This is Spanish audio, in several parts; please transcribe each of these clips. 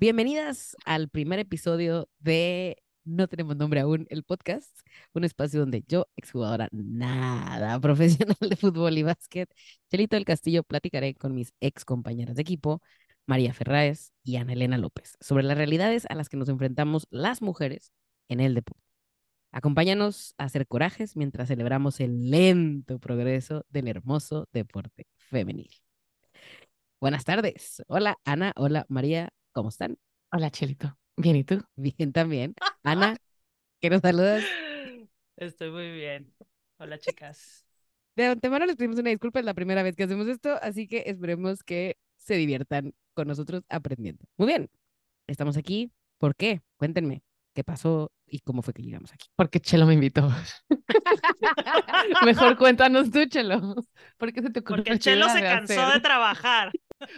Bienvenidas al primer episodio de No tenemos nombre aún, el podcast, un espacio donde yo, exjugadora nada profesional de fútbol y básquet, Chelito del Castillo, platicaré con mis ex compañeras de equipo, María Ferráez y Ana Elena López, sobre las realidades a las que nos enfrentamos las mujeres en el deporte. Acompáñanos a hacer corajes mientras celebramos el lento progreso del hermoso deporte femenil. Buenas tardes. Hola Ana, hola María, ¿Cómo están? Hola, Chelito. Bien, ¿y tú? Bien también. Ana, ¿qué nos saludas? Estoy muy bien. Hola, chicas. De antemano les pedimos una disculpa, es la primera vez que hacemos esto, así que esperemos que se diviertan con nosotros aprendiendo. Muy bien, estamos aquí. ¿Por qué? Cuéntenme qué pasó y cómo fue que llegamos aquí. Porque Chelo me invitó. Mejor cuéntanos tú, Chelo. ¿Por qué se te ocurrió Porque Chelo se cansó de trabajar.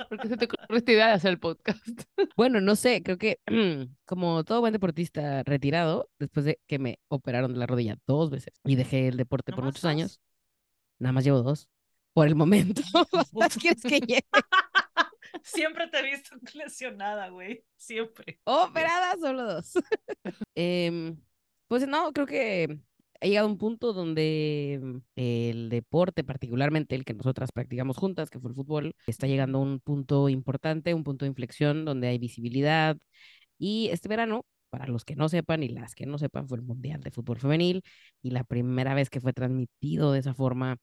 ¿Por qué se te ocurrió esta idea de hacer el podcast? Bueno, no sé, creo que como todo buen deportista retirado, después de que me operaron de la rodilla dos veces y dejé el deporte por muchos años, nada más llevo dos. Por el momento, quieres que llegue? Siempre te he visto lesionada, güey. Siempre. Operada, solo dos. Em, pues no, creo que ha llegado un punto donde el deporte, particularmente el que nosotras practicamos juntas, que fue el fútbol, está llegando a un punto importante, un punto de inflexión donde hay visibilidad. Y este verano, para los que no sepan y las que no sepan, fue el Mundial de Fútbol Femenil y la primera vez que fue transmitido de esa forma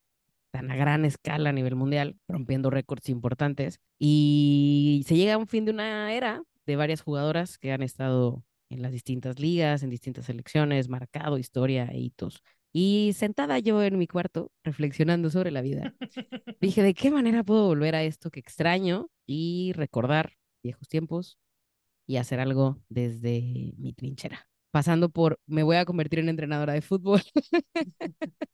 tan a gran escala a nivel mundial, rompiendo récords importantes. Y se llega a un fin de una era de varias jugadoras que han estado en las distintas ligas, en distintas selecciones, marcado historia e hitos. Y sentada yo en mi cuarto, reflexionando sobre la vida, dije, ¿de qué manera puedo volver a esto que extraño y recordar viejos tiempos y hacer algo desde mi trinchera? Pasando por, me voy a convertir en entrenadora de fútbol.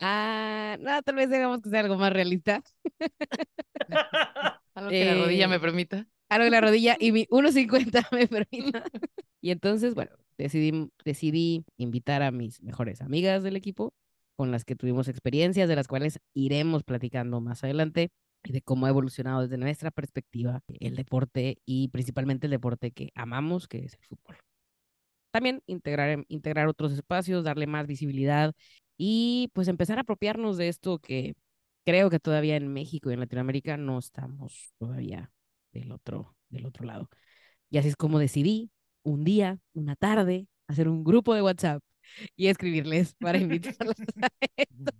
Ah, no, tal vez digamos que sea algo más realista. algo que la rodilla me eh, permita algo en la rodilla y mi 1.50 me permita. Y entonces, bueno, decidí, decidí invitar a mis mejores amigas del equipo, con las que tuvimos experiencias, de las cuales iremos platicando más adelante, y de cómo ha evolucionado desde nuestra perspectiva el deporte y principalmente el deporte que amamos, que es el fútbol. También integrar, integrar otros espacios, darle más visibilidad y pues empezar a apropiarnos de esto que creo que todavía en México y en Latinoamérica no estamos todavía del otro, del otro lado. Y así es como decidí un día, una tarde, hacer un grupo de WhatsApp y escribirles para invitarlos a esto.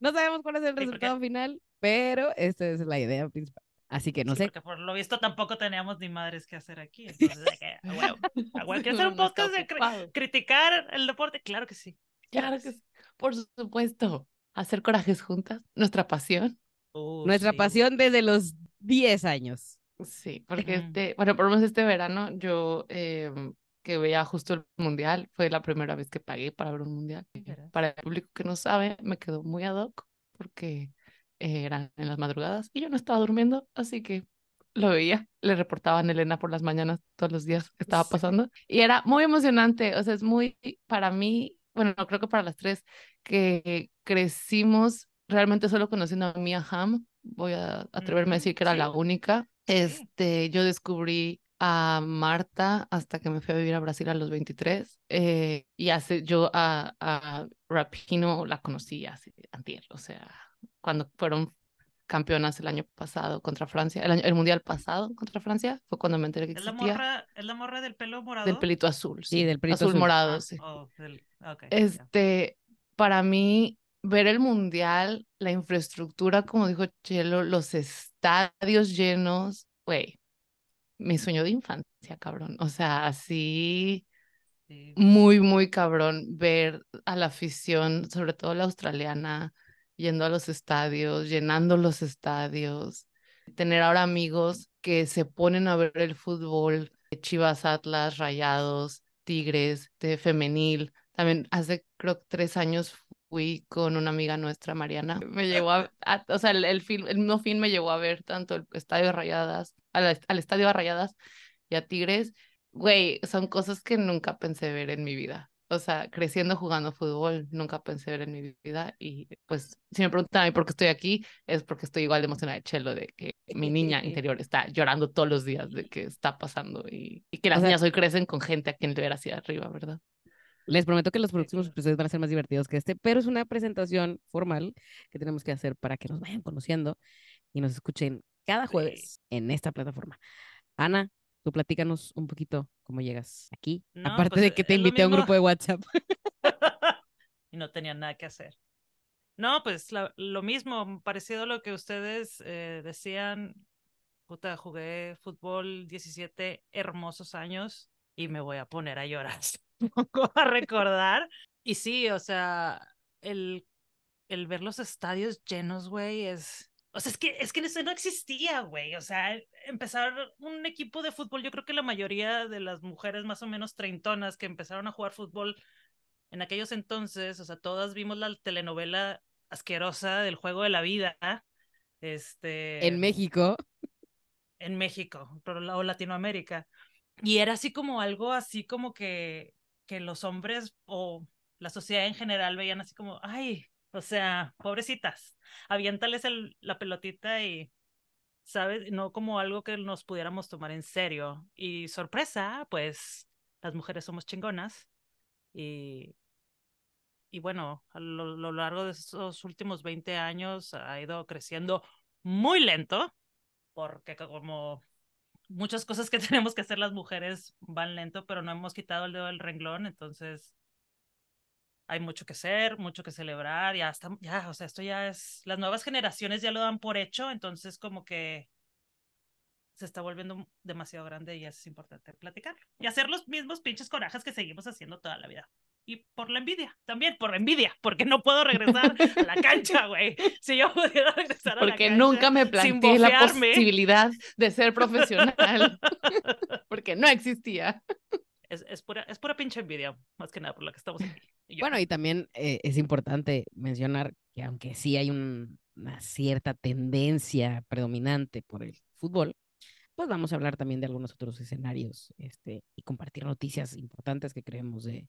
No sabemos cuál es el resultado final, pero esta es la idea principal. Así que no sé. Porque por lo visto tampoco teníamos ni madres que hacer aquí. Entonces, que, hacer un podcast de criticar el deporte? Claro que sí. Claro que sí. Por supuesto. Hacer corajes juntas, nuestra pasión. Nuestra pasión desde los 10 años. Sí, porque este, bueno, por lo menos este verano yo em, que veía justo el mundial, fue la primera vez que pagué para ver un mundial. Para el público que no sabe, me quedó muy ad hoc porque eran en las madrugadas y yo no estaba durmiendo, así que lo veía, le reportaban a Elena por las mañanas todos los días que estaba pasando y era muy emocionante, o sea, es muy para mí, bueno, creo que para las tres que crecimos realmente solo conociendo a Mia Ham voy a atreverme a decir que era la única. Este, yo descubrí a Marta hasta que me fui a vivir a Brasil a los 23 eh, y hace yo a, a Rapino la conocí hace antier, o sea, cuando fueron campeonas el año pasado contra Francia, el, año, el mundial pasado contra Francia, fue cuando me enteré que existía. ¿Es la morra, ¿es la morra del pelo morado? Del pelito azul, sí, del pelito azul, morado, ah, sí. Oh, este, para mí ver el mundial, la infraestructura, como dijo Chelo, los estadios llenos, güey, mi sueño de infancia, cabrón. O sea, así muy, muy cabrón ver a la afición, sobre todo la australiana, yendo a los estadios, llenando los estadios, tener ahora amigos que se ponen a ver el fútbol, Chivas Atlas, Rayados, Tigres, de femenil. También hace creo tres años fui con una amiga nuestra, Mariana. Me llevó a, o sea, el, el, film, el mismo film me llevó a ver tanto el estadio de Rayadas, al, al estadio de Rayadas y a Tigres. Güey, son cosas que nunca pensé ver en mi vida. o sea, creciendo jugando fútbol, nunca pensé ver en mi vida. Y pues, si me preguntan a mí por qué estoy aquí, es porque estoy igual de emocionada de Chelo, de que mi niña interior está llorando todos los días de que está pasando y, y que las niñas hoy crecen con gente a quien ver hacia arriba, ¿verdad? Les prometo que los próximos episodios van a ser más divertidos que este, pero es una presentación formal que tenemos que hacer para que nos vayan conociendo y nos escuchen cada jueves en esta plataforma. Ana, Tú platícanos un poquito cómo llegas aquí, aparte pues, de que te invité a un grupo de WhatsApp. y no tenía nada que hacer. No, pues lo mismo, parecido a lo que ustedes eh, decían. Puta, jugué fútbol 17 hermosos años y me voy a poner a llorar a recordar. Y sí, o sea, el, el ver los estadios llenos, güey, es, o sea, es que, es que eso no existía, güey. O sea, empezar un equipo de fútbol, yo creo que la mayoría de las mujeres más o menos treintonas que empezaron a jugar fútbol en aquellos entonces, o sea, todas vimos la telenovela asquerosa del juego de la vida. Este. En México. En México, o Latinoamérica. Y era así como algo así como que, que los hombres o la sociedad en general veían así como, ay, o sea, pobrecitas, aviéntales el, la pelotita y, ¿sabes? No como algo que nos pudiéramos tomar en serio. Y sorpresa, pues las mujeres somos chingonas. Y, y bueno, a lo, largo de esos últimos 20 años ha ido creciendo muy lento, porque como muchas cosas que tenemos que hacer las mujeres van lento, pero no hemos quitado el dedo del renglón, entonces hay mucho que hacer, mucho que celebrar, ya está, ya, o sea, esto ya es, las nuevas generaciones ya lo dan por hecho, entonces como que se está volviendo demasiado grande y es importante platicar y hacer los mismos pinches corajes que seguimos haciendo toda la vida. Y por la envidia, también por la envidia, porque no puedo regresar a la cancha, güey. Si yo pudiera regresar a la cancha. Porque nunca me planteé la posibilidad de ser profesional. porque no existía es, es, pura, es pura pinche envidia, más que nada por la que estamos aquí. bueno, y también eh, es importante mencionar que aunque sí hay una cierta tendencia predominante por el fútbol, pues vamos a hablar también de algunos otros escenarios este, y compartir noticias importantes que creemos de,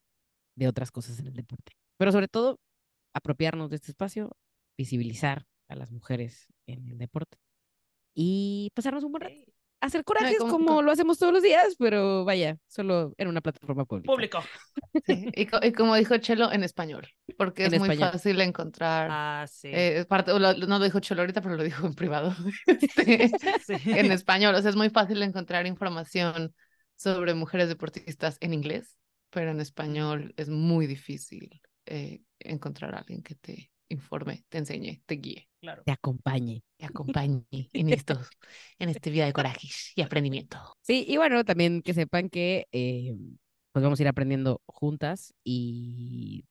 de otras cosas en el deporte. Pero sobre todo, apropiarnos de este espacio, visibilizar a las mujeres en el deporte y pasarnos un buen rato hacer corajes como, lo hacemos todos los días, pero vaya, solo en una plataforma pública. Público. y, como dijo Chelo, en español, porque es muy fácil encontrar. Ah, sí. Eh, no lo dijo Chelo ahorita, pero lo dijo en privado. Este, en español, o sea, es muy fácil encontrar información sobre mujeres deportistas en inglés, pero en español es muy difícil eh, encontrar a alguien que te informe, te enseñe, te guíe. Te acompañe. Te acompañe en estos, en este vida de coraje y aprendimiento. Sí, y bueno, también que sepan que eh, pues vamos a ir aprendiendo juntas y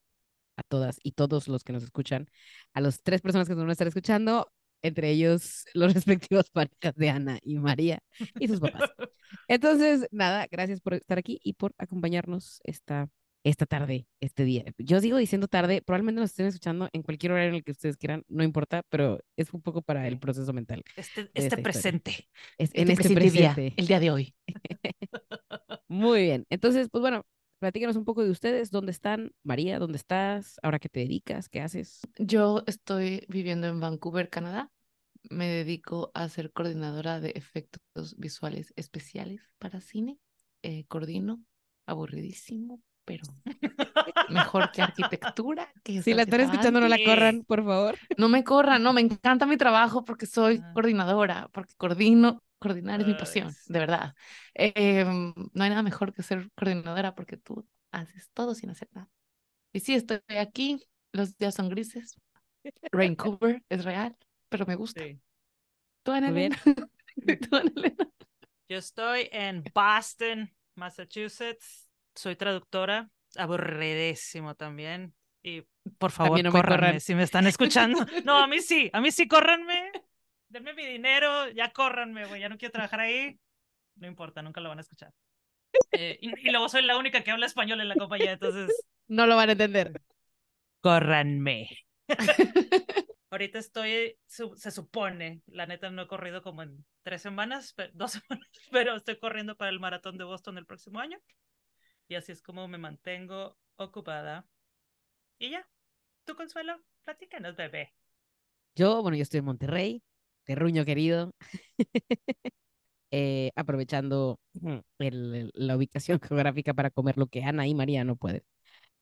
a todas y todos los que nos escuchan, a las tres personas que nos van a estar escuchando, entre ellos los respectivos parejas de Ana y María y sus papás. Entonces, nada, gracias por estar aquí y por acompañarnos esta esta tarde, este día. Yo digo diciendo tarde, probablemente nos estén escuchando en cualquier horario en el que ustedes quieran, no importa, pero es un poco para el proceso mental. Este, este presente. en este, este presente. Día, el día de hoy. Muy bien. Entonces, pues bueno, platícanos un poco de ustedes. ¿Dónde están? María, ¿dónde estás? ¿Ahora qué te dedicas? ¿Qué haces? Yo estoy viviendo en Vancouver, Canadá. Me dedico a ser coordinadora de efectos visuales especiales para cine. Eh, coordino, aburridísimo, pero mejor que arquitectura. Que si la están escuchando, no la corran, por favor. No me corran, no, me encanta mi trabajo porque soy ah. coordinadora, porque coordino, coordinar es mi pasión, de verdad. Em, no hay nada mejor que ser coordinadora porque tú haces todo sin hacer nada. Y sí, estoy aquí, los días son grises, Vancouver es real, pero me gusta. ¿Tú, Ana Yo estoy en Boston, Massachusetts soy traductora, aburridísimo también. Y por favor, no córranme si me están escuchando. No, a mí sí, a mí sí, córranme. Denme mi dinero, ya córranme, güey, ya no quiero trabajar ahí. No importa, nunca lo van a escuchar. Eh, y, luego soy la única que habla español en la compañía, entonces. No lo van a entender. Córranme. Ahorita estoy, se supone, la neta no he corrido como en tres semanas, dos semanas, pero estoy corriendo para el maratón de Boston el próximo año y así es como me mantengo ocupada. Y ya. ¿Tu consuelo? Platícanos, bebé. Yo, bueno, yo estoy en Monterrey, terruño querido, eh, aprovechando la ubicación geográfica para comer lo que Ana y María no pueden.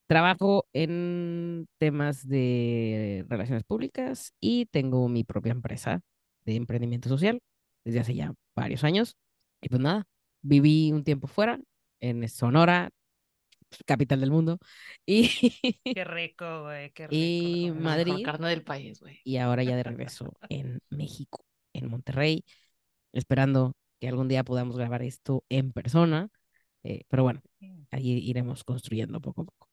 Trabajo en temas de relaciones públicas y tengo mi propia empresa de emprendimiento social desde hace ya varios años. Y pues nada, viví un tiempo fuera, en Sonora, capital del mundo, y, Qué rico, güey, qué rico. y Madrid. carne del país, güey. y ahora ya de regreso en México, en Monterrey, esperando que algún día podamos grabar esto en persona. eh, pero bueno, ahí iremos construyendo poco a poco.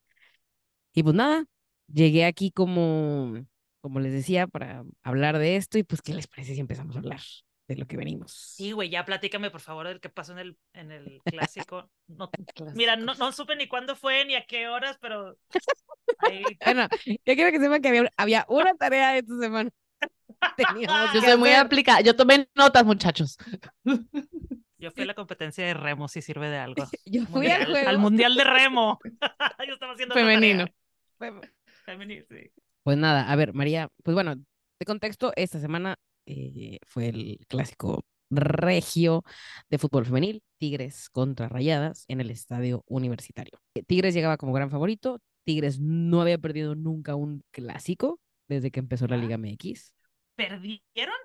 Y pues nada, llegué aquí como, como les decía, para hablar de esto y pues, ¿qué les parece si empezamos a hablar de lo que venimos? Sí, güey, ya platícame, por favor, del que pasó en el, en el clásico. No, mira, no, no supe ni cuándo fue ni a qué horas, pero ahí Bueno, yo quiero que sepan que había, había una tarea esta semana. Teníamos Yo soy muy aplicada. Yo tomé notas, muchachos. Yo fui a la competencia de remo, si sirve de algo. Yo fui al Mundial- juego. al mundial de remo. Yo estaba haciendo Femenino. Femenino, sí. Pues nada, a ver, María, pues bueno, de contexto, esta semana eh, fue el clásico regio de fútbol femenil, Tigres contra Rayadas en el estadio universitario. Eh, Tigres llegaba como gran favorito, Tigres no había perdido nunca un clásico desde que empezó la Ah. Liga MX. ¿Perdieron?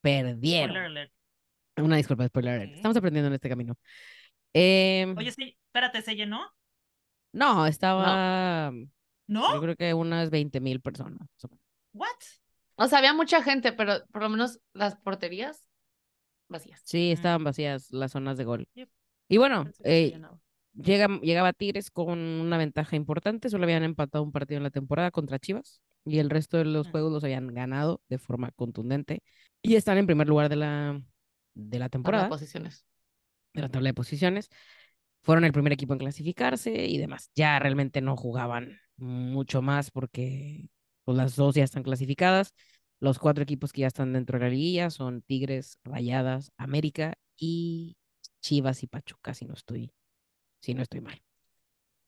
Perdieron. Spoiler alert. Una disculpa, spoiler alert. Ok. Estamos aprendiendo en este camino. Em, Oye, sí, espérate, ¿se llenó? no, estaba, yo ¿No? creo que unas 20 mil personas. ¿What? O sea, había mucha gente, pero por lo menos las porterías vacías. Sí, estaban vacías las zonas de gol. Yep. Y bueno, eh, llega, llegaba Tigres con una ventaja importante, solo habían empatado un partido en la temporada contra Chivas y el resto de los juegos los habían ganado de forma contundente y están en primer lugar de la, de la Tabla de temporada, posiciones. de la tabla de posiciones. Fueron el primer equipo en clasificarse y demás. Ya realmente no jugaban mucho más porque pues, las dos ya están clasificadas. Los cuatro equipos que ya están dentro de la liguilla son Tigres, Rayadas, América y Chivas y Pachuca, si no estoy, si no estoy mal.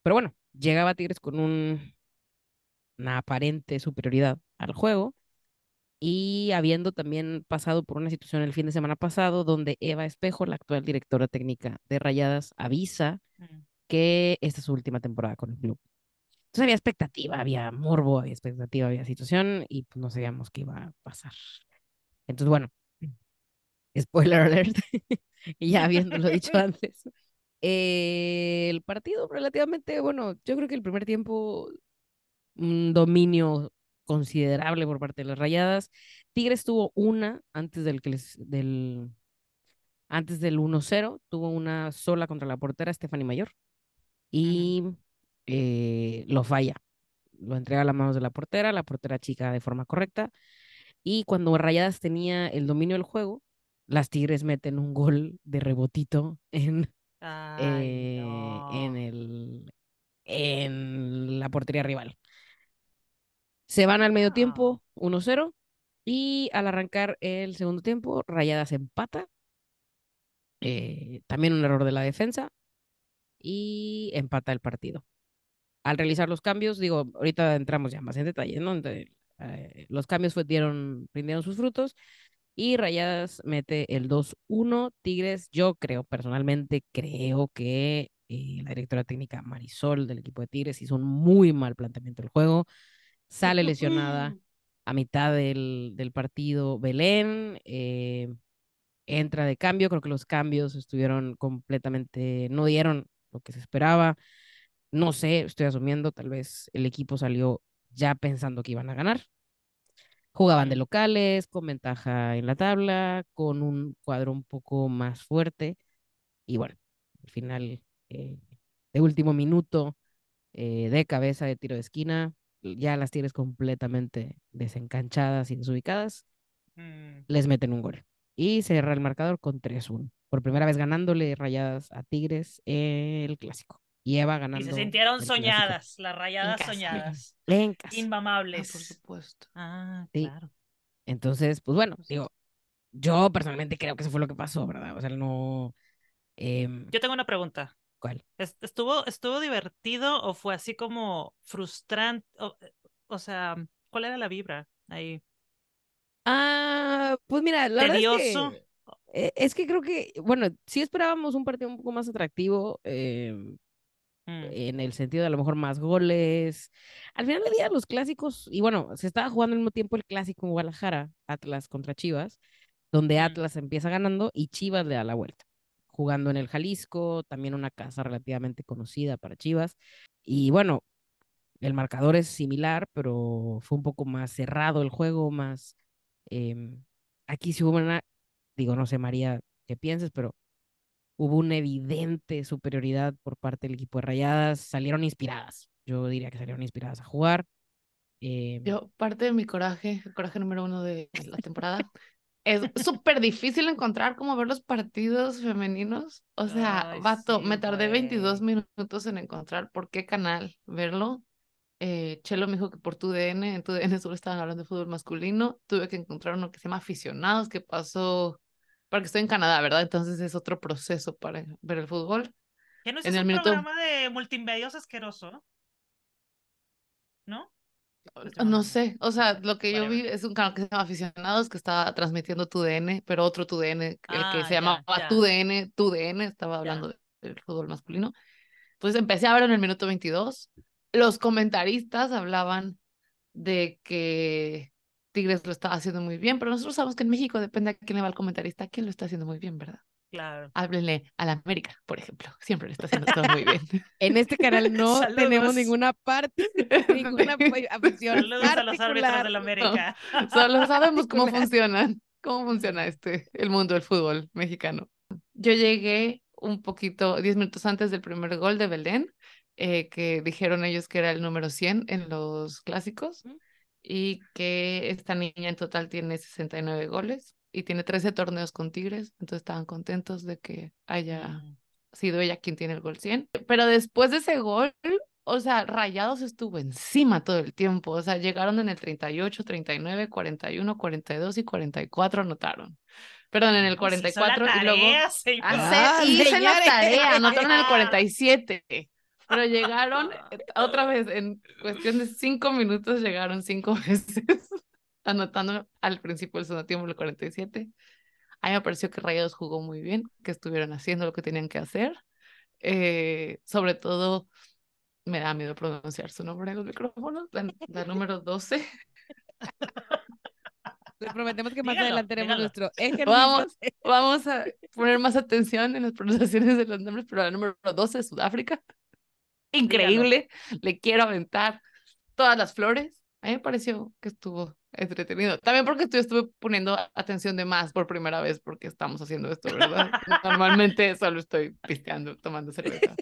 Pero bueno, llegaba Tigres con un, una aparente superioridad al juego y habiendo también pasado por una situación el fin de semana pasado donde Eva Espejo, la actual directora técnica de Rayadas, avisa Mm. que esta es su última temporada con el club. Entonces había expectativa, había morbo, había expectativa, había situación y pues no sabíamos qué iba a pasar. Entonces, bueno, spoiler alert, y ya habiéndolo dicho antes, eh, el partido relativamente, bueno, yo creo que el primer tiempo, un dominio considerable por parte de las Rayadas. Tigres tuvo una antes del que les, del, antes del 1-0, tuvo una sola contra la portera Stephanie Mayor y eh, lo falla. Lo entrega a las manos de la portera, la portera chica de forma correcta. Y cuando Rayadas tenía el dominio del juego, las Tigres meten un gol de rebotito en, Ay, eh, no. en, el, en la portería rival. Se van al medio tiempo, 1-0, y al arrancar el segundo tiempo, Rayadas empata. Eh, también un error de la defensa y empata el partido. Al realizar los cambios, digo, ahorita entramos ya más en detalle, ¿no? Entonces, eh, los cambios fue, dieron, rindieron sus frutos y Rayadas mete el 2-1. Tigres, yo creo, personalmente creo que eh, la directora técnica Marisol del equipo de Tigres hizo un muy mal planteamiento del juego. Sale lesionada a mitad del, del partido Belén, eh, entra de cambio, creo que los cambios estuvieron completamente, no dieron lo que se esperaba. No sé, estoy asumiendo, tal vez el equipo salió ya pensando que iban a ganar. Jugaban de locales, con ventaja en la tabla, con un cuadro un poco más fuerte. Y bueno, al final, eh, de último minuto, eh, de cabeza de tiro de esquina, ya las Tigres completamente desencanchadas y desubicadas, Mm. les meten un gol. Y se cerra el marcador con 3-1. Por primera vez ganándole rayadas a Tigres el clásico. Y Eva Y ganando. se sintieron soñadas, las rayadas casa. soñadas, En casa. Ah, inmamables. por supuesto. Ah, Sí. claro. Entonces, pues bueno, supuesto. digo, yo personalmente creo que eso fue lo que pasó, ¿verdad? O sea, no. em, Yo tengo una pregunta. ¿Cuál? ¿Estuvo, ¿Estuvo divertido o fue así como frustrante? O, o sea, ¿cuál era la vibra ahí? Ah, pues mira, la verdad es ¿Tedioso? que, eh, es que creo que, bueno, sí esperábamos un partido un poco más atractivo, em, Mm, en el sentido de a lo mejor más goles. Al final del día, los clásicos, y bueno, se estaba jugando al mismo tiempo el clásico en Guadalajara, Atlas contra Chivas, donde Mm. Atlas empieza ganando y Chivas le da la vuelta. Jugando en el Jalisco, también una casa relativamente conocida para Chivas. Y bueno, el marcador es similar, pero fue un poco más cerrado el juego, más... em, aquí sí hubo una, digo, no sé, María, qué pienses, pero hubo una evidente superioridad por parte del equipo de Rayadas. Salieron inspiradas. Yo diría que salieron inspiradas a jugar. Em, Yo, parte de mi coraje, el coraje número uno de la temporada, es súper difícil encontrar cómo ver los partidos femeninos. O sea, Ay, vato, sí, me tardé güey. 22 minutos en encontrar por qué canal verlo. Eh, Chelo me dijo que por tu DN, en tu DN solo estaban hablando de fútbol masculino. Tuve que encontrar uno que se llama Aficionados, que pasó, porque estoy en Canadá, ¿verdad? Entonces es otro proceso para ver el fútbol. ¿Que no es en el un minuto- programa de multimedios asqueroso? ¿No? Estoy No sé, o sea, lo que yo vi es un canal que se llama Aficionados que estaba transmitiendo tu DN, pero otro tu DN, el Ah, que se llamaba tu DN, tu DN, estaba hablando de- del fútbol masculino. Entonces empecé a ver en el minuto 22. Los comentaristas hablaban de que Tigres lo estaba haciendo muy bien, pero nosotros sabemos que en México depende a quién le va el comentarista, quién lo está haciendo muy bien, ¿verdad? Claro. Háblenle a la América, por ejemplo, siempre le está haciendo todo muy bien. en este canal no Saludos. tenemos ninguna parte, ninguna afi- afición Saludos a los árbitros de la América. Solo sabemos cómo funcionan, cómo funciona este, el mundo del fútbol mexicano. Yo llegué un poquito, 10 minutos antes del primer gol de Belén, eh, que dijeron ellos que era el número 100 en los clásicos. Y que esta niña en total tiene 69 goles y tiene 13 torneos con Tigres, entonces estaban contentos de que haya Mm. sido ella quien tiene el gol 100. Pero después de ese gol, o sea, Rayados estuvo encima todo el tiempo. O sea, llegaron en el 38, 39, 41, 42 y 44 anotaron. Perdón, en el Ay, sí hizo la 44 y luego... tarea, señor. Ah, Ah, hice la tarea, anotaron en el 47. Pero llegaron eh, otra vez, en cuestión de cinco minutos, llegaron cinco veces, anotando al principio del segundo tiempo el 47. A mí me pareció que Rayados jugó muy bien, que estuvieron haciendo lo que tenían que hacer. Eh, sobre todo, me da miedo pronunciar su nombre en los micrófonos, la, la número 12. Les prometemos que más Dígalo, adelante dígalo. nuestro ejercicio. Vamos, vamos a poner más atención en las pronunciaciones de los nombres, pero la número 12 de Sudáfrica. Increíble, le quiero aventar todas las flores. A mí me pareció que estuvo entretenido. También porque estuve, estuve poniendo atención de más por primera vez porque estamos haciendo esto, ¿verdad? Normalmente solo estoy pisteando, tomando cerveza.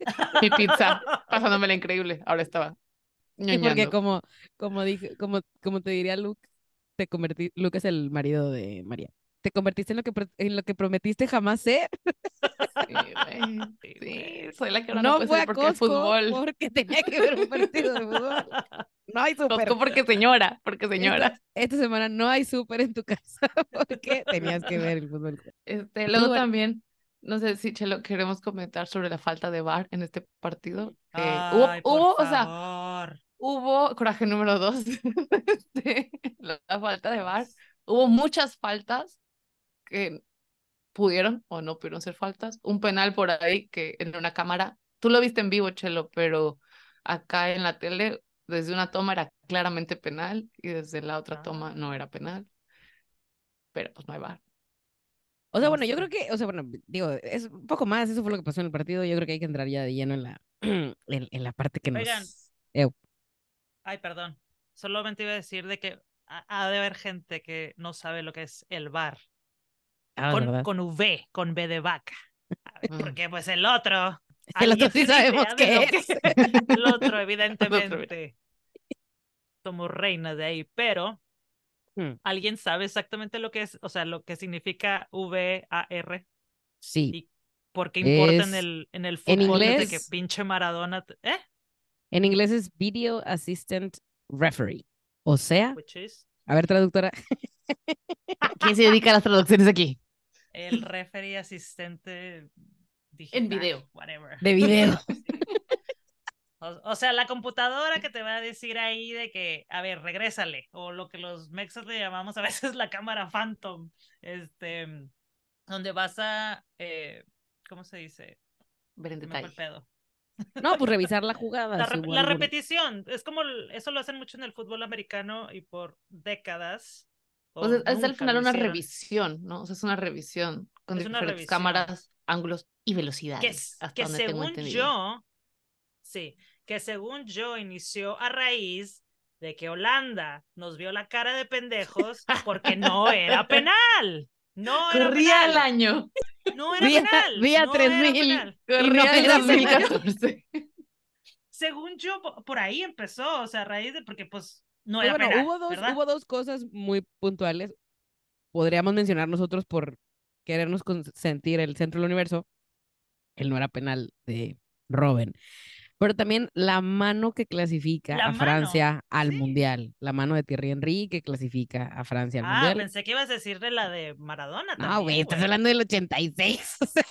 Mi pizza, pasándomela increíble. Ahora estaba Y porque como, como dije, como, como te diría Luke, te convertí, Luke es el marido de María. Te convertiste en lo que en lo que prometiste jamás ser. Sí, güey. Sí, soy la que ahora No puede fue a porque el Costco fútbol. porque tenía que ver un partido de fútbol. No hay súper. Costco porque señora, porque señora. Esta, esta semana no hay súper en tu casa porque tenías que ver el fútbol. Este, luego bueno. también, no sé si Chelo queremos comentar sobre la falta de VAR en este partido. Eh, hubo, Ay, por hubo, o sea, hubo coraje número dos, este, la, falta de VAR. Hubo muchas faltas que pudieron o no pudieron ser faltas. Un penal por ahí que en una cámara, tú lo viste en vivo, Chelo, pero acá en la tele, desde una toma era claramente penal y desde la otra toma Ah. no era penal. Pero pues no hay VAR. O sea, No bueno, yo creo que, o sea, bueno, digo, es un poco más, eso fue lo que pasó en el partido. Yo creo que hay que entrar ya de lleno en la, en, en la parte que nos. Oigan. Eu. Ay, perdón. Solamente iba a decir de que ha, ha de haber gente que no sabe lo que es el bar. Ah, con, con V, con B de vaca. Mm. Porque pues el otro. El otro sí sabemos de qué es. que- El otro, evidentemente. Somos reinas de ahí, pero Hmm, ¿alguien sabe exactamente lo que es? O sea, lo que significa V-A-R. Sí. ¿Y por qué importa Es- en el, en el en fútbol desde inglés- que pinche Maradona? ¿Eh? En inglés es Video Assistant Referee. O sea, Which is a ver, traductora. ¿Quién se dedica a las traducciones aquí? El referee asistente digital, video. Whatever. De video. O, o sea, la computadora que te va a decir ahí de que, a ver, regrésale, o lo que los mexas le llamamos a veces la cámara phantom, este, donde vas a, eh, ¿cómo se dice? Ver en detalle. pedo. No, pues revisar la jugada. La, la repetición, es como, eso lo hacen mucho en el fútbol americano y por décadas. O Pues es, al final una revisión, ¿no? O sea, es una revisión con Es diferentes revisión. cámaras, ángulos y que, velocidades. s- hasta que tengo según yo, sí, que según yo inició a raíz de que Holanda nos vio la cara de pendejos porque no era penal. No era Corría el penal. año. No era Vía- penal. vía no era 3000. penal. Corría el era 2014. Según yo, po- por ahí empezó, o sea, a raíz de porque pues no era bueno, penal. hubo dos, ¿verdad? hubo dos cosas muy puntuales. Podríamos mencionar nosotros por querernos sentir el centro del universo. Él no era penal de Robin. Pero también la mano que clasifica La a mano, Francia al sí. Mundial. La mano de Thierry Henry que clasifica a Francia al Ah, Mundial. pensé que ibas a decir de la de Maradona No, también, güey, estás hablando del 86. O sea,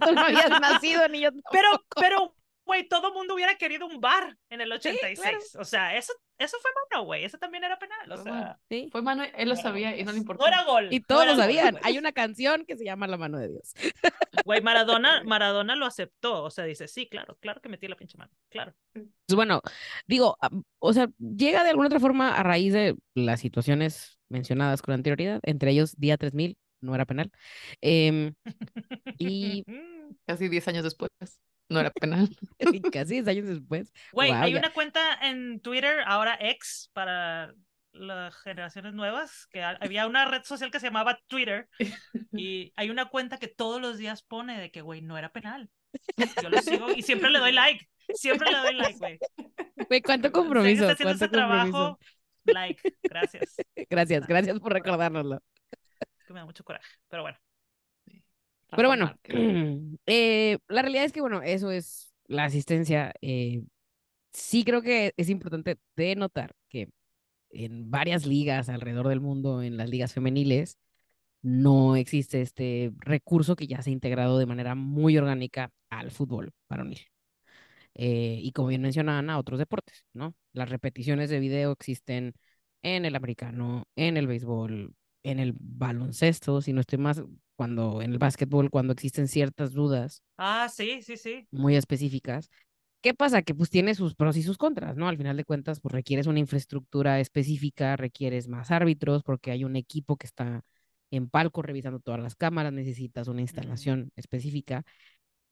tú no habías nacido ni yo Pero, tampoco. pero, güey, todo mundo hubiera querido un bar en el 86. claro. O sea, eso, eso fue mano, güey. Eso también era penal. O Fue sea, mano. Sí. Fue mano, él lo sabía y no le importó. No era gol. Y todos lo gol. sabían. Hay una canción que se llama La mano de Dios. Güey, Maradona, Maradona lo aceptó. O sea, dice, sí, claro, claro que metí la pinche mano. Claro. Pues bueno, digo, o sea, llega de alguna otra forma a raíz de las situaciones mencionadas con anterioridad, entre ellos día 3000, no era penal. em, y Casi 10 años después. No era penal. y casi 10 años después. Güey, hay ya. una cuenta en Twitter, ahora ex, para las generaciones nuevas, que ha- había una red social que se llamaba Twitter y hay una cuenta que todos los días pone de que, güey, no era penal. Yo lo sigo y siempre le doy like. Siempre le doy like, güey. Güey, cuánto Sé que compromiso, está haciendo cuánto ese compromiso. trabajo. Like, gracias. Gracias, gracias por recordárnoslo. Que me da mucho coraje. Pero bueno. Pero bueno, eh, la realidad es que, bueno, eso es la asistencia. eh, sí creo que es importante denotar que en varias ligas alrededor del mundo, en las ligas femeniles, no existe este recurso que ya se ha integrado de manera muy orgánica al fútbol varonil. Eh, y como bien mencionaban, a otros deportes, ¿no? Las repeticiones de video existen en el americano, en el béisbol, en el baloncesto, si no estoy más, cuando en el básquetbol, cuando existen ciertas dudas Ah, sí, sí, sí. muy específicas. ¿Qué pasa? Que pues tiene sus pros y sus contras, ¿no? Al final de cuentas, pues requieres una infraestructura específica, requieres más árbitros porque hay un equipo que está en palco revisando todas las cámaras, necesitas una instalación específica.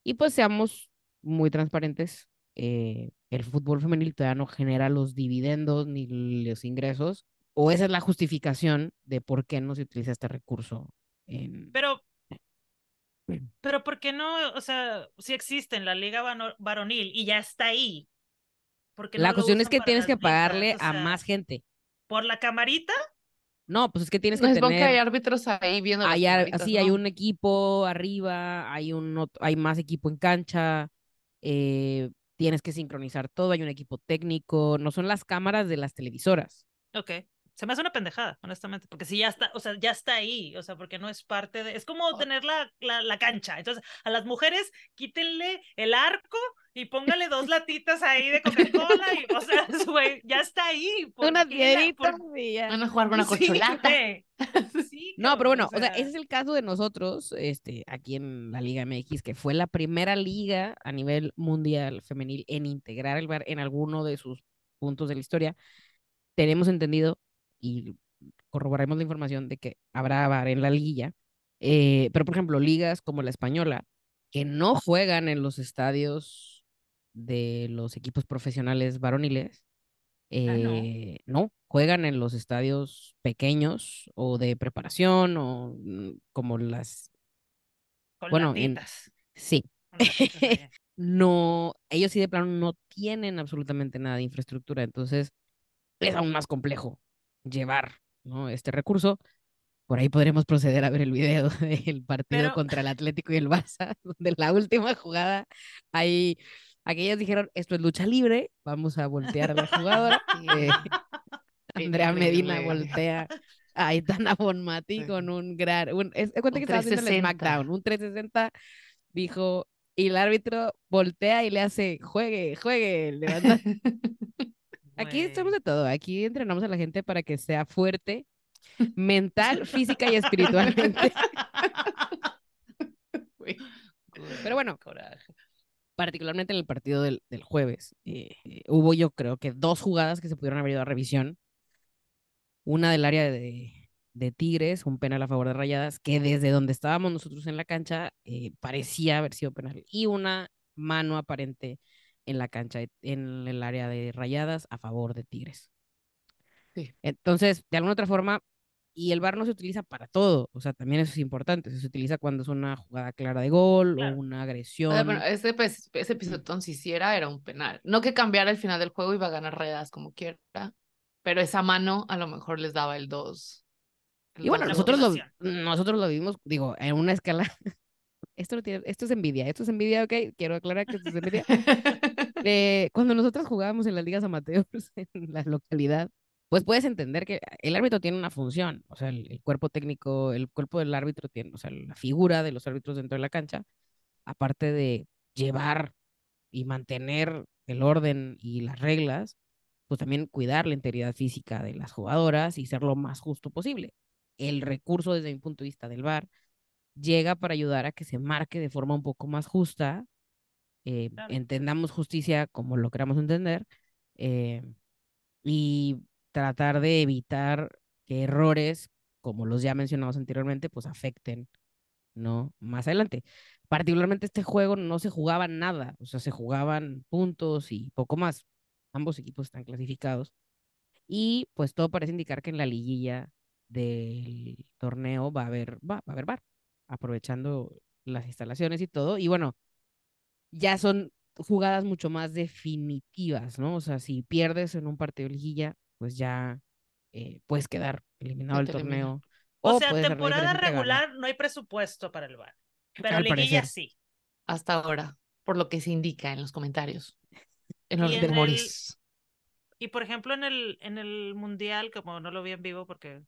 Y pues seamos muy transparentes, eh, el fútbol femenil todavía no genera los dividendos ni los ingresos, o esa es la justificación de por qué no se utiliza este recurso. En- Pero, pero ¿por qué no? O sea, si existe en la liga varonil y ya está ahí. ¿por qué no La cuestión es que tienes que ligas? pagarle a sea, más gente. ¿Por la camarita? No, pues es que tienes No que es porque hay tener, árbitros ahí viendo hay, ar- camaritas, sí, hay ¿no? un equipo arriba, hay un, hay más equipo en cancha, eh, tienes que sincronizar todo, hay un equipo técnico, no son las cámaras de las televisoras. Ok. Se me hace una pendejada, honestamente, porque si ya está, o sea, ya está ahí, o sea, porque no es parte de, es como tener la, la, la cancha. Entonces, a las mujeres quítenle el arco y póngale dos latitas ahí de Coca-Cola y, o sea, güey, ya está ahí. ¿por Unas qué la- piedritas por-. Van a jugar con una Sí, corcholata. Sí, No, pero bueno, o sea, ese es el caso de nosotros, este, aquí en la Liga MX, que fue la primera liga a nivel mundial femenil en integrar el VAR en alguno de sus puntos de la historia. Tenemos entendido y corroboraremos la información de que habrá VAR en la liguilla, eh, pero por ejemplo, ligas como la española, que no juegan en los estadios de los equipos profesionales varoniles, no. eh, no, juegan en los estadios pequeños o de preparación o mm, como las, Con bueno, en- sí, no, ellos sí de plano no tienen absolutamente nada de infraestructura, entonces es aún más complejo llevar, ¿no? Este recurso. Por ahí podremos proceder a ver el video del partido Pero- contra el Atlético y el Barça, donde la última jugada, ahí, aquellas dijeron, esto es lucha libre, vamos a voltear a la jugadora. eh, Andrea Medina voltea a Aitana Bonmati con un gran, un, es, cuenta que estaba haciendo el 360. SmackDown, un 360, dijo, y el árbitro voltea y le hace, juegue, juegue, levanta. Aquí estamos de todo, aquí entrenamos a la gente para que sea fuerte, mental, física y espiritualmente. Pero bueno, particularmente en el partido del, del jueves, eh, hubo yo creo que dos jugadas que se pudieron haber ido a revisión. Una del área de, de Tigres, un penal a favor de Rayadas, que desde donde estábamos nosotros en la cancha eh, parecía haber sido penal. Y una mano aparente en la cancha, en el área de Rayadas a favor de Tigres. Sí. Entonces, de alguna otra forma, y el VAR no se utiliza para todo, o sea, también eso es importante, se utiliza cuando es una jugada clara de gol Claro. o una O agresión. sea, bueno, ese, pues, ese pisotón si hiciera era un penal. No que cambiara el final del juego iba a ganar Rayadas como quiera, pero esa mano a lo mejor les daba el 2. Y bueno, nosotros lo, nosotros lo vimos, digo, en una escala. Esto, no tiene, esto es envidia, esto es envidia, ok, quiero aclarar que esto es envidia. Eh, cuando nosotros jugábamos en las ligas amateurs en la localidad, pues puedes entender que el árbitro tiene una función, o sea, el, cuerpo técnico, el cuerpo del árbitro tiene, o sea, la figura de los árbitros dentro de la cancha, aparte de llevar y mantener el orden y las reglas, pues también cuidar la integridad física de las jugadoras y ser lo más justo posible. El recurso desde mi punto de vista del VAR llega para ayudar a que se marque de forma un poco más justa, eh, Claro. entendamos justicia como lo queramos entender, eh, y tratar de evitar que errores, como los ya mencionados anteriormente, pues afecten, ¿no? Más adelante. Particularmente este juego no se jugaba nada, o sea, se jugaban puntos y poco más. Ambos equipos están clasificados. Y pues todo parece indicar que en la liguilla del torneo va a haber, va, va a haber VAR, aprovechando las instalaciones y todo. Y bueno, ya son jugadas mucho más definitivas, ¿no? O sea, si pierdes en un partido de liguilla, pues ya eh, puedes quedar eliminado del torneo. O sea, temporada regular no hay presupuesto para el VAR. Pero Al liguilla parecer. sí. Hasta ahora, por lo que se indica en los comentarios, en los rumores. Y por ejemplo, en el, en el mundial, como no lo vi en vivo porque.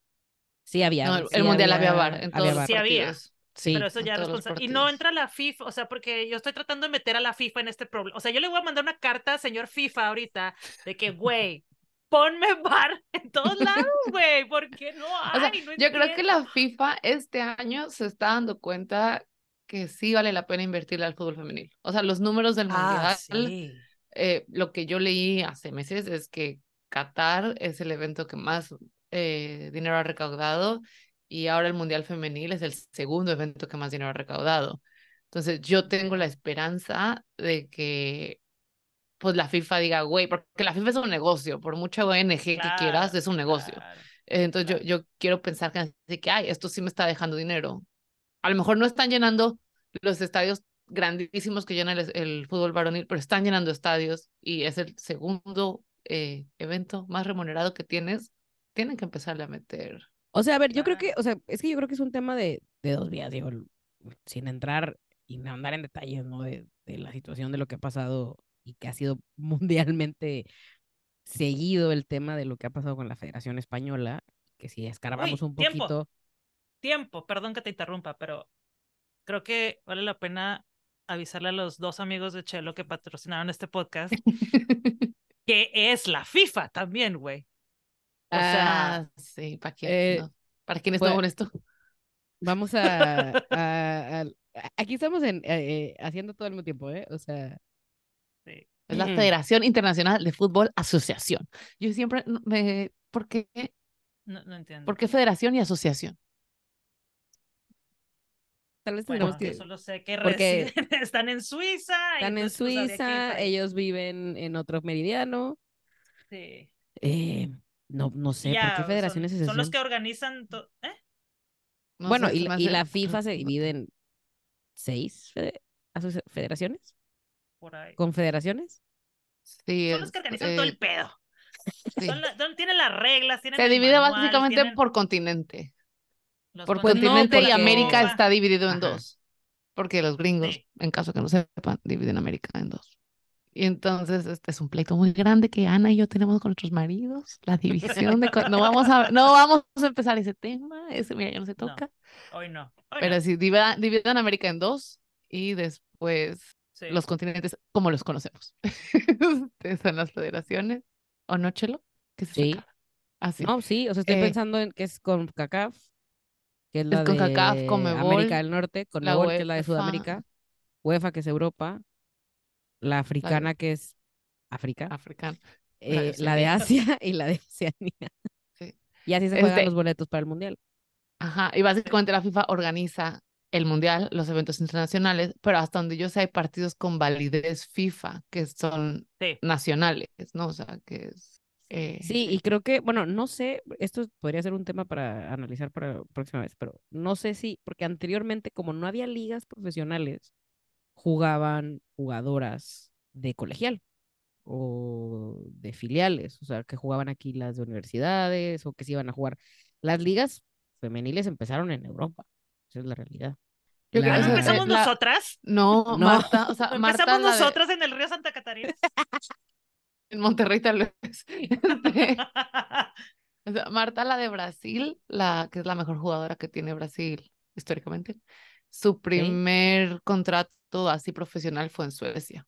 Sí había. No, el, sí el mundial había VAR en había VAR. Sí había. Sí, pero eso ya es responsabilidad. Y no entra la FIFA, o sea, porque yo estoy tratando de meter a la FIFA en este problema. O sea, yo le voy a mandar una carta al señor FIFA ahorita de que, güey, ponme VAR en todos lados, güey, porque no hay. O sea, no yo creo que la FIFA este año se está dando cuenta que sí vale la pena invertirle al fútbol femenil. O sea, los números del Ah, mundial, sí. eh, lo que yo leí hace meses es que Qatar es el evento que más eh, dinero ha recaudado y ahora el mundial femenil es el segundo evento que más dinero ha recaudado. Entonces, yo tengo la esperanza de que pues la FIFA diga, güey, porque la FIFA es un negocio, por mucha ONG que quieras, Claro, es un negocio. claro. Entonces Claro. yo, yo quiero pensar que, así que, ay, esto sí me está dejando dinero. A lo mejor no están llenando los estadios grandísimos que llena el, el fútbol varonil, pero están llenando estadios y es el segundo eh, evento más remunerado que tienes. Tienen que empezarle a meter. O sea, a ver, yo creo que, o sea, es que yo creo que es un tema de, de dos vías, digo, sin entrar y andar en detalles, ¿no? De, de la situación de lo que ha pasado y que ha sido mundialmente seguido el tema de lo que ha pasado con la Federación Española, que si escarbamos Uy, un tiempo. poquito, Tiempo, perdón que te interrumpa, pero creo que vale la pena avisarle a los dos amigos de Chelo que patrocinaron este podcast que es la FIFA también, güey. O sea, Ah, sí, ¿para quién? eh, no? ¿Para quién pues- esto? vamos a, a- a- aquí estamos en, eh, eh, haciendo todo al mismo tiempo, ¿eh? O sea, sí. Es la Ujú. Federación Internacional de Fútbol Asociación. Yo siempre me... ¿Por qué, no, no entiendo. ¿Por qué Federación y Asociación? tal vez Bueno, tendremos yo que... solo sé que porque residen- están en Suiza. Están en Suiza, ellos viven en otro meridiano. Sí. Eh, no, no sé, ¿por Ya, qué Federación son, son los que organizan. to- ¿Eh? No Bueno, sé, y, y la FIFA se divide en seis fede- asocia- federaciones, Por ahí. confederaciones. Sí, Son los que organizan todo eh, el pedo. sí. Son la- son- tienen las reglas, tienen Se divide manual, básicamente tienen por continente. los Por no, continente y América Europa. está dividido en Ajá. dos. Porque los gringos, Sí. en caso que no sepan, dividen América en dos. Y entonces este es un pleito muy grande que Ana y yo tenemos con nuestros maridos. La división de... No vamos a, no vamos a empezar ese tema. Ese, mira, ya no se No. toca. Hoy no. hoy Pero no. sí, divida- dividen América en dos y después los continentes como los conocemos. Son las federaciones, ¿o no, Chelo? ¿Qué se Sí. saca? Así. No, sí, o sea, estoy Eh, pensando en que es con CACAF, que es la con de Conmebol, América del Norte, con la que es la de UEFA. Sudamérica, UEFA, que es Europa, la africana, que es África, africano. eh, la de. Asia y la de Oceanía. Sí. Y así se juegan Este- los boletos para el Mundial. Ajá, y básicamente la FIFA organiza el mundial, los eventos internacionales, pero hasta donde yo sé hay partidos con validez FIFA, que son Sí. nacionales, ¿no? O sea, que es... eh, Sí, y creo que, bueno, no sé, esto podría ser un tema para analizar para la próxima vez, pero no sé si, porque anteriormente, como no había ligas profesionales, jugaban jugadoras de colegial o de filiales, o sea, que jugaban aquí las de universidades o que se iban a jugar. Las ligas femeniles empezaron en Europa, esa es la realidad. Yo creo que ¿no eso- empezamos la- nosotras? No, No. Marta, o sea, ¿No Marta empezamos la de- nosotras en el río Santa Catarina? en Monterrey tal vez. Este, o sea, Marta la de Brasil, la que es la mejor jugadora que tiene Brasil históricamente, su primer contrato así profesional fue en Suecia.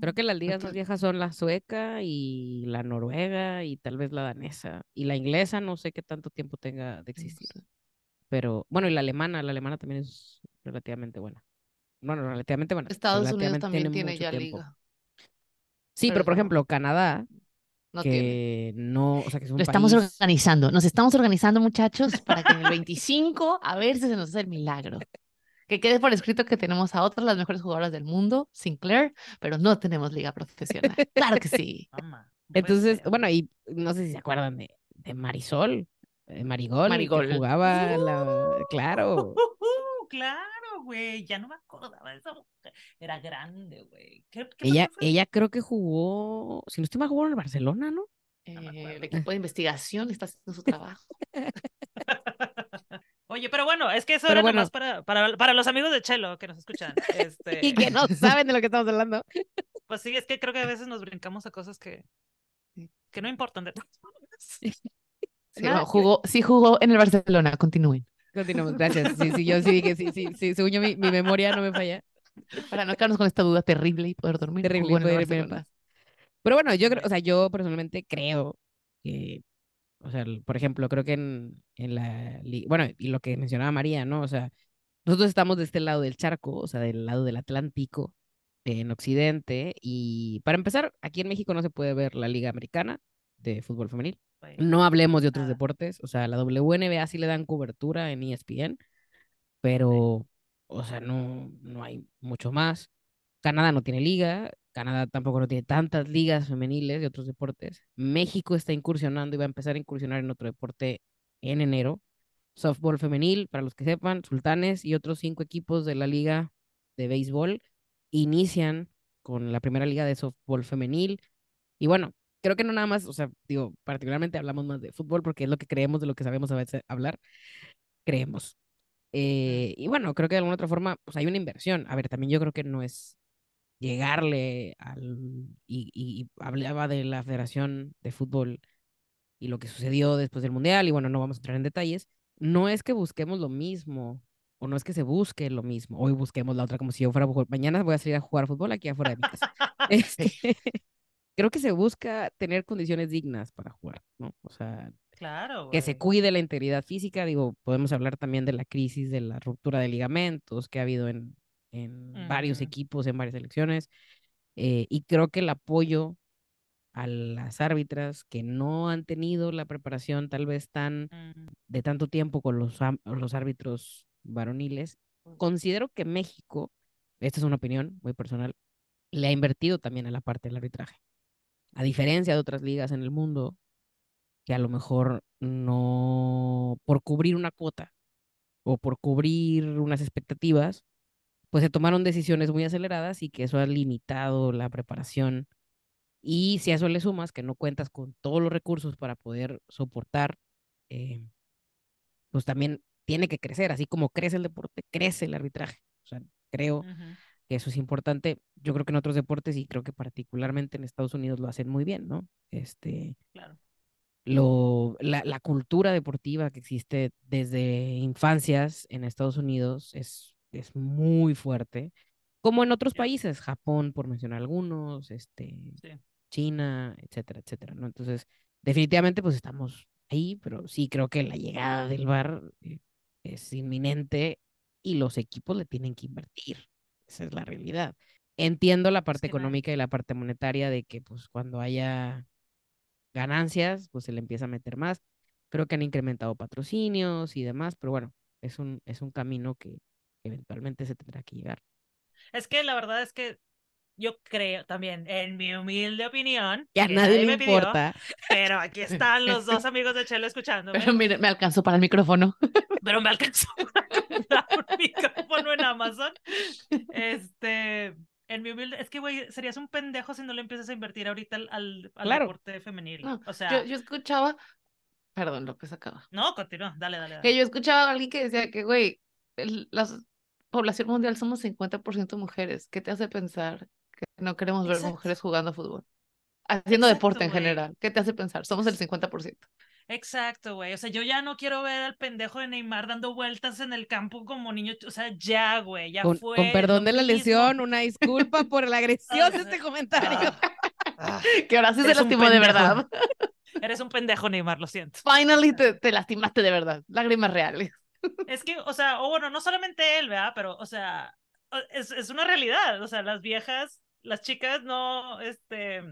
Creo que las ligas más viejas son la sueca y la noruega y tal vez la danesa. Y la inglesa no sé qué tanto tiempo tenga de existir. Pero, bueno, y la alemana, la alemana también es relativamente buena. Bueno, relativamente buena. Estados Unidos también tiene ya tiempo. liga. Sí, pero pero por ejemplo, Canadá, No tiene. que no, o sea, que es un Lo estamos país- organizando, nos estamos organizando muchachos para que en el 25 a ver si se nos hace el milagro. Que quede por escrito que tenemos a otras las mejores jugadoras del mundo, Sinclair, pero no tenemos liga profesional. Claro que sí. Entonces, bueno, y no sé si se acuerdan de, de Marisol, eh, Marigol, que Marigol. jugaba la, claro. Uh, claro, güey. Ya no me acordaba de esa mujer. Era grande, güey. ¿Qué, qué Ella, ella creo que jugó, si no estoy mal, jugó en el Barcelona, ¿no? No Eh, el equipo de investigación está haciendo su trabajo. Oye, pero bueno, es que eso Pero era bueno. nomás para, para, para los amigos de Chelo que nos escuchan. Este, Y que no saben de lo que estamos hablando. Pues sí, es que creo que a veces nos brincamos a cosas que, que no importan de todas formas. Sí, jugó, sí jugó en el Barcelona, continúen. Continuamos, gracias. Sí, sí, yo sí dije, sí, sí, sí, según yo, mi, mi memoria no me falla. Para no quedarnos con esta duda terrible y poder dormir. Terrible, el poder dormir en. Pero bueno, yo creo, o sea, yo personalmente creo que, o sea, por ejemplo, creo que en, en la, bueno, y lo que mencionaba María, ¿no? O sea, nosotros estamos de este lado del charco, o sea, del lado del Atlántico, en Occidente, y para empezar, aquí en México no se puede ver la Liga Americana de fútbol femenil. No hablemos de otros deportes, o sea, la WNBA sí le dan cobertura en ESPN, pero, o sea, no, no hay mucho más. Canadá no tiene liga, Canadá tampoco no tiene tantas ligas femeniles de otros deportes. México está incursionando y va a empezar a incursionar en otro deporte en enero. Softball femenil, para los que sepan, Sultanes y otros cinco equipos de la liga de béisbol inician con la primera liga de softball femenil. Y bueno, creo que no nada más, o sea, digo, particularmente hablamos más de fútbol porque es lo que creemos de lo que sabemos a veces hablar. Creemos. Eh, y bueno, creo que de alguna otra forma, pues hay una inversión. A ver, también yo creo que no es llegarle al... Y, y, hablaba de la Federación de Fútbol y lo que sucedió después del Mundial, y bueno, no vamos a entrar en detalles. No es que busquemos lo mismo, o no es que se busque lo mismo. Hoy busquemos la otra como si yo fuera. Mañana voy a salir a jugar fútbol aquí afuera de mi casa. Este, creo que se busca tener condiciones dignas para jugar, ¿no? O sea, Claro, que se cuide la integridad física. Digo, podemos hablar también de la crisis de la ruptura de ligamentos que ha habido en, en varios equipos, en varias selecciones. eh, y creo que el apoyo a las árbitras que no han tenido la preparación tal vez tan Mm, de tanto tiempo con los, árbitros varoniles, considero que México, esta es una opinión muy personal, le ha invertido también a la parte del arbitraje. A diferencia de otras ligas en el mundo, que a lo mejor no, por cubrir una cuota o por cubrir unas expectativas, pues se tomaron decisiones muy aceleradas y que eso ha limitado la preparación. Y si a eso le sumas que no cuentas con todos los recursos para poder soportar, eh, pues también tiene que crecer, así como crece el deporte, crece el arbitraje. O sea, creo que eso es importante. Yo creo que en otros deportes y creo que particularmente en Estados Unidos lo hacen muy bien, ¿no? Este, Claro. lo, la, la cultura deportiva que existe desde infancias en Estados Unidos es, es muy fuerte. Como en otros países, Japón, por mencionar algunos, este, Sí. China, etcétera, etcétera, ¿no? Entonces, definitivamente, pues estamos ahí, pero sí creo que la llegada del VAR eh, es inminente y los equipos le tienen que invertir. Esa es la realidad. Entiendo la parte Sí, económica y la parte monetaria de que, pues, cuando haya ganancias, pues se le empieza a meter más. Creo que han incrementado patrocinios y demás, pero bueno, es un, es un camino que eventualmente se tendrá que llegar. Es que la verdad es que yo creo también, en mi humilde opinión, Que a que nadie le me pidió, importa. pero aquí están los dos amigos de Chelo escuchándome, Pero mire, me alcanzó para el micrófono. pero me alcanzó para un micrófono en Amazon. Este, en mi humilde, es que, güey, serías un pendejo si no le empiezas a invertir ahorita al, al, al Claro. deporte femenil. No, o sea, Yo, yo escuchaba, perdón, López acaba. no, continúa, dale, dale. dale. Que yo escuchaba a alguien que decía que, güey, el- la s- población mundial somos 50% mujeres. ¿Qué te hace pensar que no queremos ver Exacto. mujeres jugando fútbol? Haciendo Exacto, deporte en general. ¿Qué te hace pensar? Somos el 50%. Exacto, güey. O sea, yo ya no quiero ver al pendejo de Neymar dando vueltas en el campo como niño. O sea, ya, güey, ya Con, fue. con perdón de la lesión, una disculpa por la agresión de Ah, este comentario. Ah, Que ahora sí se lastimó de verdad. eres un pendejo, Neymar, lo siento. Finally te, te lastimaste de verdad. Lágrimas reales. Es que, o sea, o bueno, no solamente él, ¿verdad? Pero, o sea, es, es una realidad. O sea, las viejas, las chicas no, este,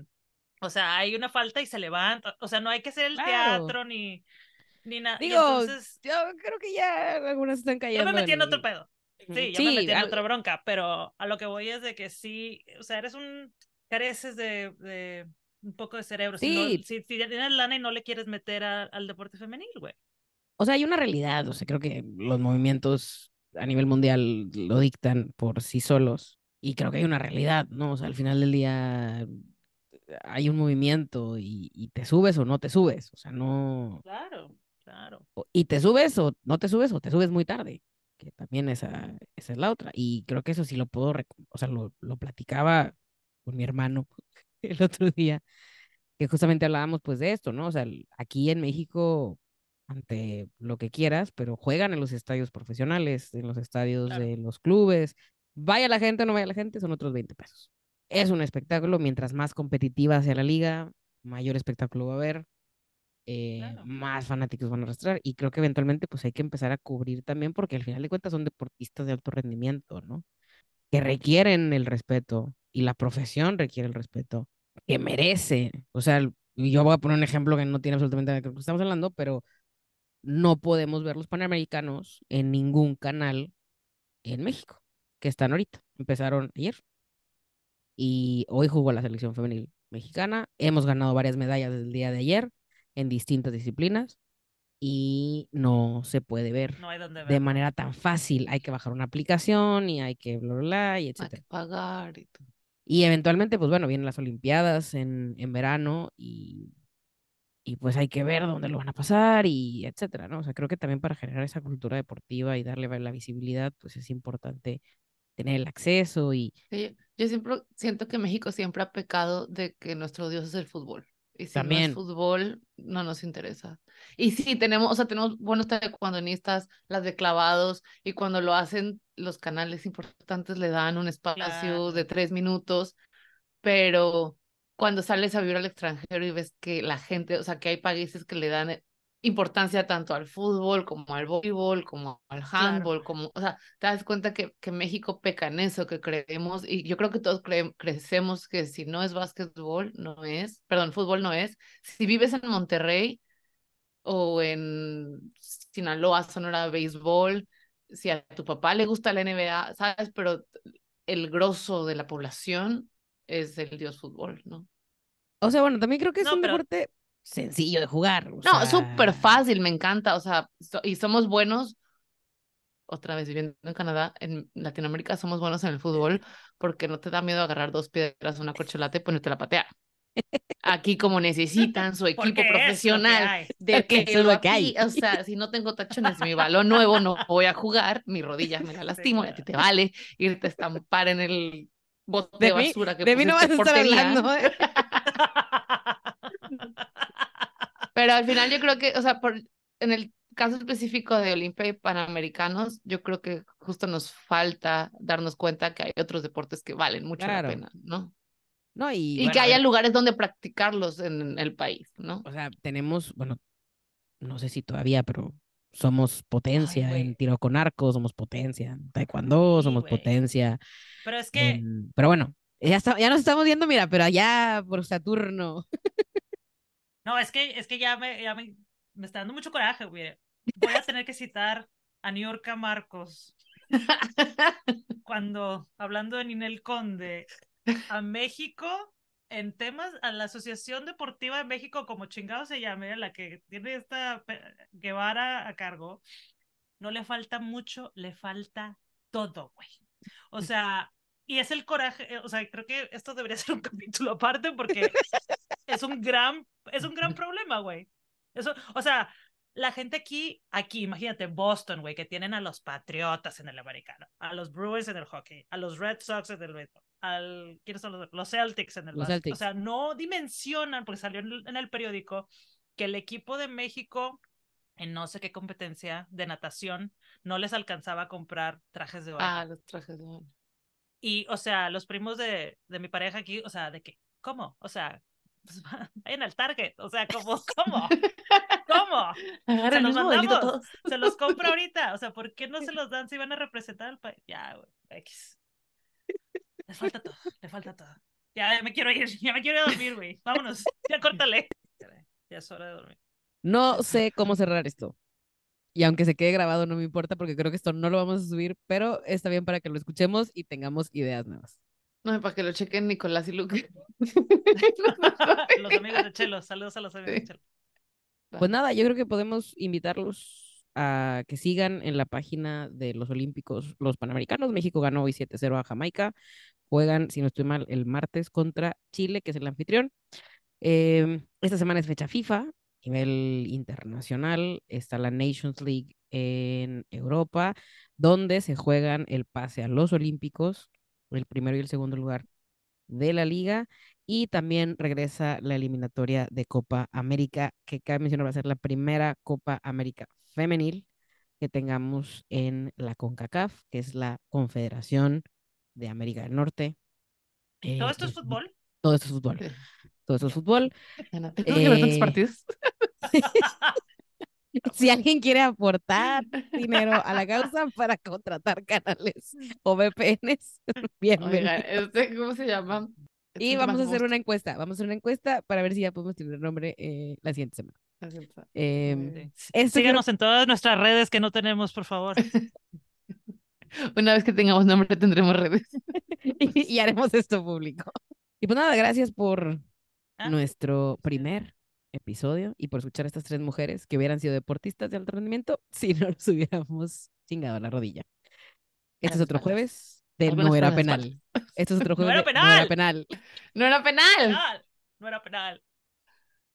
o sea, hay una falta y se levanta. O sea, no hay que hacer el Claro. teatro ni, ni nada. Digo, entonces, yo creo que ya algunas están yo cayendo. me metí en otro pedo. Sí, yo me metí en al- otra bronca, pero a lo que voy es de que sí, o sea, eres un, careces de, de un poco de cerebro. Si, no- Sí. si, si tienes lana y no le quieres meter a- al deporte femenil, güey. O sea, hay una realidad, o sea, creo que los movimientos a nivel mundial lo dictan por sí solos y creo que hay una realidad, ¿no? O sea, al final del día hay un movimiento y, y te subes o no te subes, o sea, no... Claro, claro. Y te subes o no te subes o te subes muy tarde, que también esa, esa es la otra. Y creo que eso sí lo puedo, o sea, lo, lo platicaba con mi hermano el otro día, que justamente hablábamos pues de esto, ¿no? O sea, aquí en México, ante lo que quieras, pero juegan en los estadios profesionales, en los estadios Claro. de los clubes. Vaya la gente o no vaya la gente, son otros 20 pesos. Es un espectáculo, mientras más competitiva sea la liga, mayor espectáculo va a haber, eh, Claro. más fanáticos van a arrastrar y creo que eventualmente pues hay que empezar a cubrir también porque al final de cuentas son deportistas de alto rendimiento, ¿no? Que requieren el respeto y la profesión requiere el respeto que merece. O sea, yo voy a poner un ejemplo que no tiene absolutamente nada que ver con lo que estamos hablando, pero no podemos ver los panamericanos en ningún canal en México, que están ahorita. Empezaron ayer. Y hoy jugó la selección femenil mexicana. Hemos ganado varias medallas desde el día de ayer en distintas disciplinas y no se puede ver No hay donde ver. de manera tan fácil. Hay que bajar una aplicación y hay que bla, bla, bla, y Hay etcétera. que pagar y todo. Y eventualmente, pues bueno, vienen las Olimpiadas en, en verano y, y pues hay que ver dónde lo van a pasar y etcétera, ¿no? O sea, creo que también para generar esa cultura deportiva y darle la visibilidad, pues es importante tener el acceso y Sí, yo, siempre siento que México siempre ha pecado de que nuestro Dios es el fútbol. Y si no También. es fútbol, no nos interesa. Y sí, tenemos, o sea, tenemos buenos taekwondonistas, las de clavados, y cuando lo hacen, los canales importantes le dan un espacio Claro. de tres minutos, pero cuando sales a vivir al extranjero y ves que la gente, o sea, que hay países que le dan eh, importancia tanto al fútbol como al voleibol, como al handball, como, o sea, te das cuenta que, que México peca en eso, que creemos, y yo creo que todos cre- crecemos que si no es básquetbol, no es, perdón, fútbol no es. Si vives en Monterrey o en Sinaloa, Sonora, béisbol, si a tu papá le gusta la NBA, ¿sabes? Pero el grosso de la población es el dios fútbol, ¿no? O sea, bueno, también creo que es No, un pero- deporte sencillo de jugar. o No, sea, súper fácil, me encanta, o sea, so- y somos buenos, otra vez viviendo en Canadá, en Latinoamérica somos buenos en el fútbol porque no te da miedo agarrar dos piedras, una corcholata y ponerte a patear. Aquí como necesitan su equipo que profesional de que es lo lo que hay. o sea, si no tengo tachones, mi balón nuevo no voy a jugar, mi rodilla me la lastimo y a ti te vale irte a estampar en el bote de, De mí- basura que De mí no vas a estar hablando, ¿eh? Pero al final yo creo que, o sea, por, en el caso específico de Olimpia y Panamericanos, yo creo que justo nos falta darnos cuenta que hay otros deportes que valen mucho Claro. la pena, ¿no? No, y, Y, bueno, que haya lugares donde practicarlos en el país, ¿no? O sea, tenemos, bueno, no sé si todavía, pero somos potencia en tiro con arco, somos potencia en taekwondo, somos potencia Pero es que, en... Pero bueno, ya, está, ya nos estamos viendo, mira, pero allá por Saturno. no, es que, es que ya me, ya me, me está dando mucho coraje, güey. Voy a tener que citar a Niurka Marcos cuando, hablando de Ninel Conde, a México en temas, a la Asociación Deportiva de México, como chingado se llame, la que tiene esta Guevara a cargo, no le falta mucho, le falta todo, güey. O sea, y es el coraje, eh, o sea, creo que esto debería ser un capítulo aparte porque es un gran, es un gran problema, güey. Eso, o sea, la gente aquí, aquí, imagínate, Boston, güey, que tienen a los Patriotas en el americano, a los Brewers en el hockey, a los Red Sox en el béisbol, al, ¿quiénes son los, los Celtics en el Los? O sea, no dimensionan, porque salió en el, en el periódico, que el equipo de México en no sé qué competencia de natación no les alcanzaba a comprar trajes de baño. ah, los trajes de baño. Y, o sea, los primos de, de mi pareja aquí, o sea, de que, ¿cómo? O sea, pues, vayan al Target, o sea, ¿cómo? ¿Cómo? ¿Cómo? Agarra Se los mandamos. todos. Se los compro ahorita, o sea, ¿por qué no se los dan si van a representar al país? Ya, güey, X. Le falta todo, le falta todo. Ya me quiero ir, ya me quiero ir a dormir, güey. Vámonos, ya córtale. Ya es hora de dormir. No sé cómo cerrar esto. Y aunque se quede grabado, no me importa porque creo que esto no lo vamos a subir, pero está bien para que lo escuchemos y tengamos ideas nuevas. No, para que lo chequen Nicolás y Luque. Los amigos de Chelo, saludos a los amigos de Sí. Pues nada, yo creo que podemos invitarlos a que sigan en la página de los Olímpicos, los Panamericanos. México ganó hoy 7-0 a Jamaica. Juegan, si no estoy mal, el martes contra Chile, que es el anfitrión. Em, esta semana es fecha FIFA, nivel internacional. Está la Nations League en Europa, donde se juegan el pase a los Olímpicos, el primero y el segundo lugar de la liga. Y también regresa la eliminatoria de Copa América, que cabe mencionar va a ser la primera Copa América femenil que tengamos en la CONCACAF, que es la Confederación de América del Norte. ¿Todo Eh, esto es fútbol? Todo esto es fútbol. Todo esto es fútbol. Ana, ¿Tengo que ver tantos Eh, partidos? Si alguien quiere aportar dinero a la causa para contratar canales o VPNs. Oigan, este, ¿cómo se llama? Y vamos a hacer una encuesta. Vamos a hacer una encuesta para ver si ya podemos tener nombre eh, la siguiente semana. Está. Em, Eh, Sí. esto creo- Síganos en todas nuestras redes que no tenemos, por favor. Una vez que tengamos nombre tendremos redes. y, y haremos esto público. Y pues nada, gracias por Ah, nuestro primer episodio y por escuchar a estas tres mujeres que hubieran sido deportistas de alto rendimiento si no nos hubiéramos chingado la rodilla. Este es otro jueves No era penal. Es otro No era de No era penal. penal. ¡No era penal! penal. No era penal.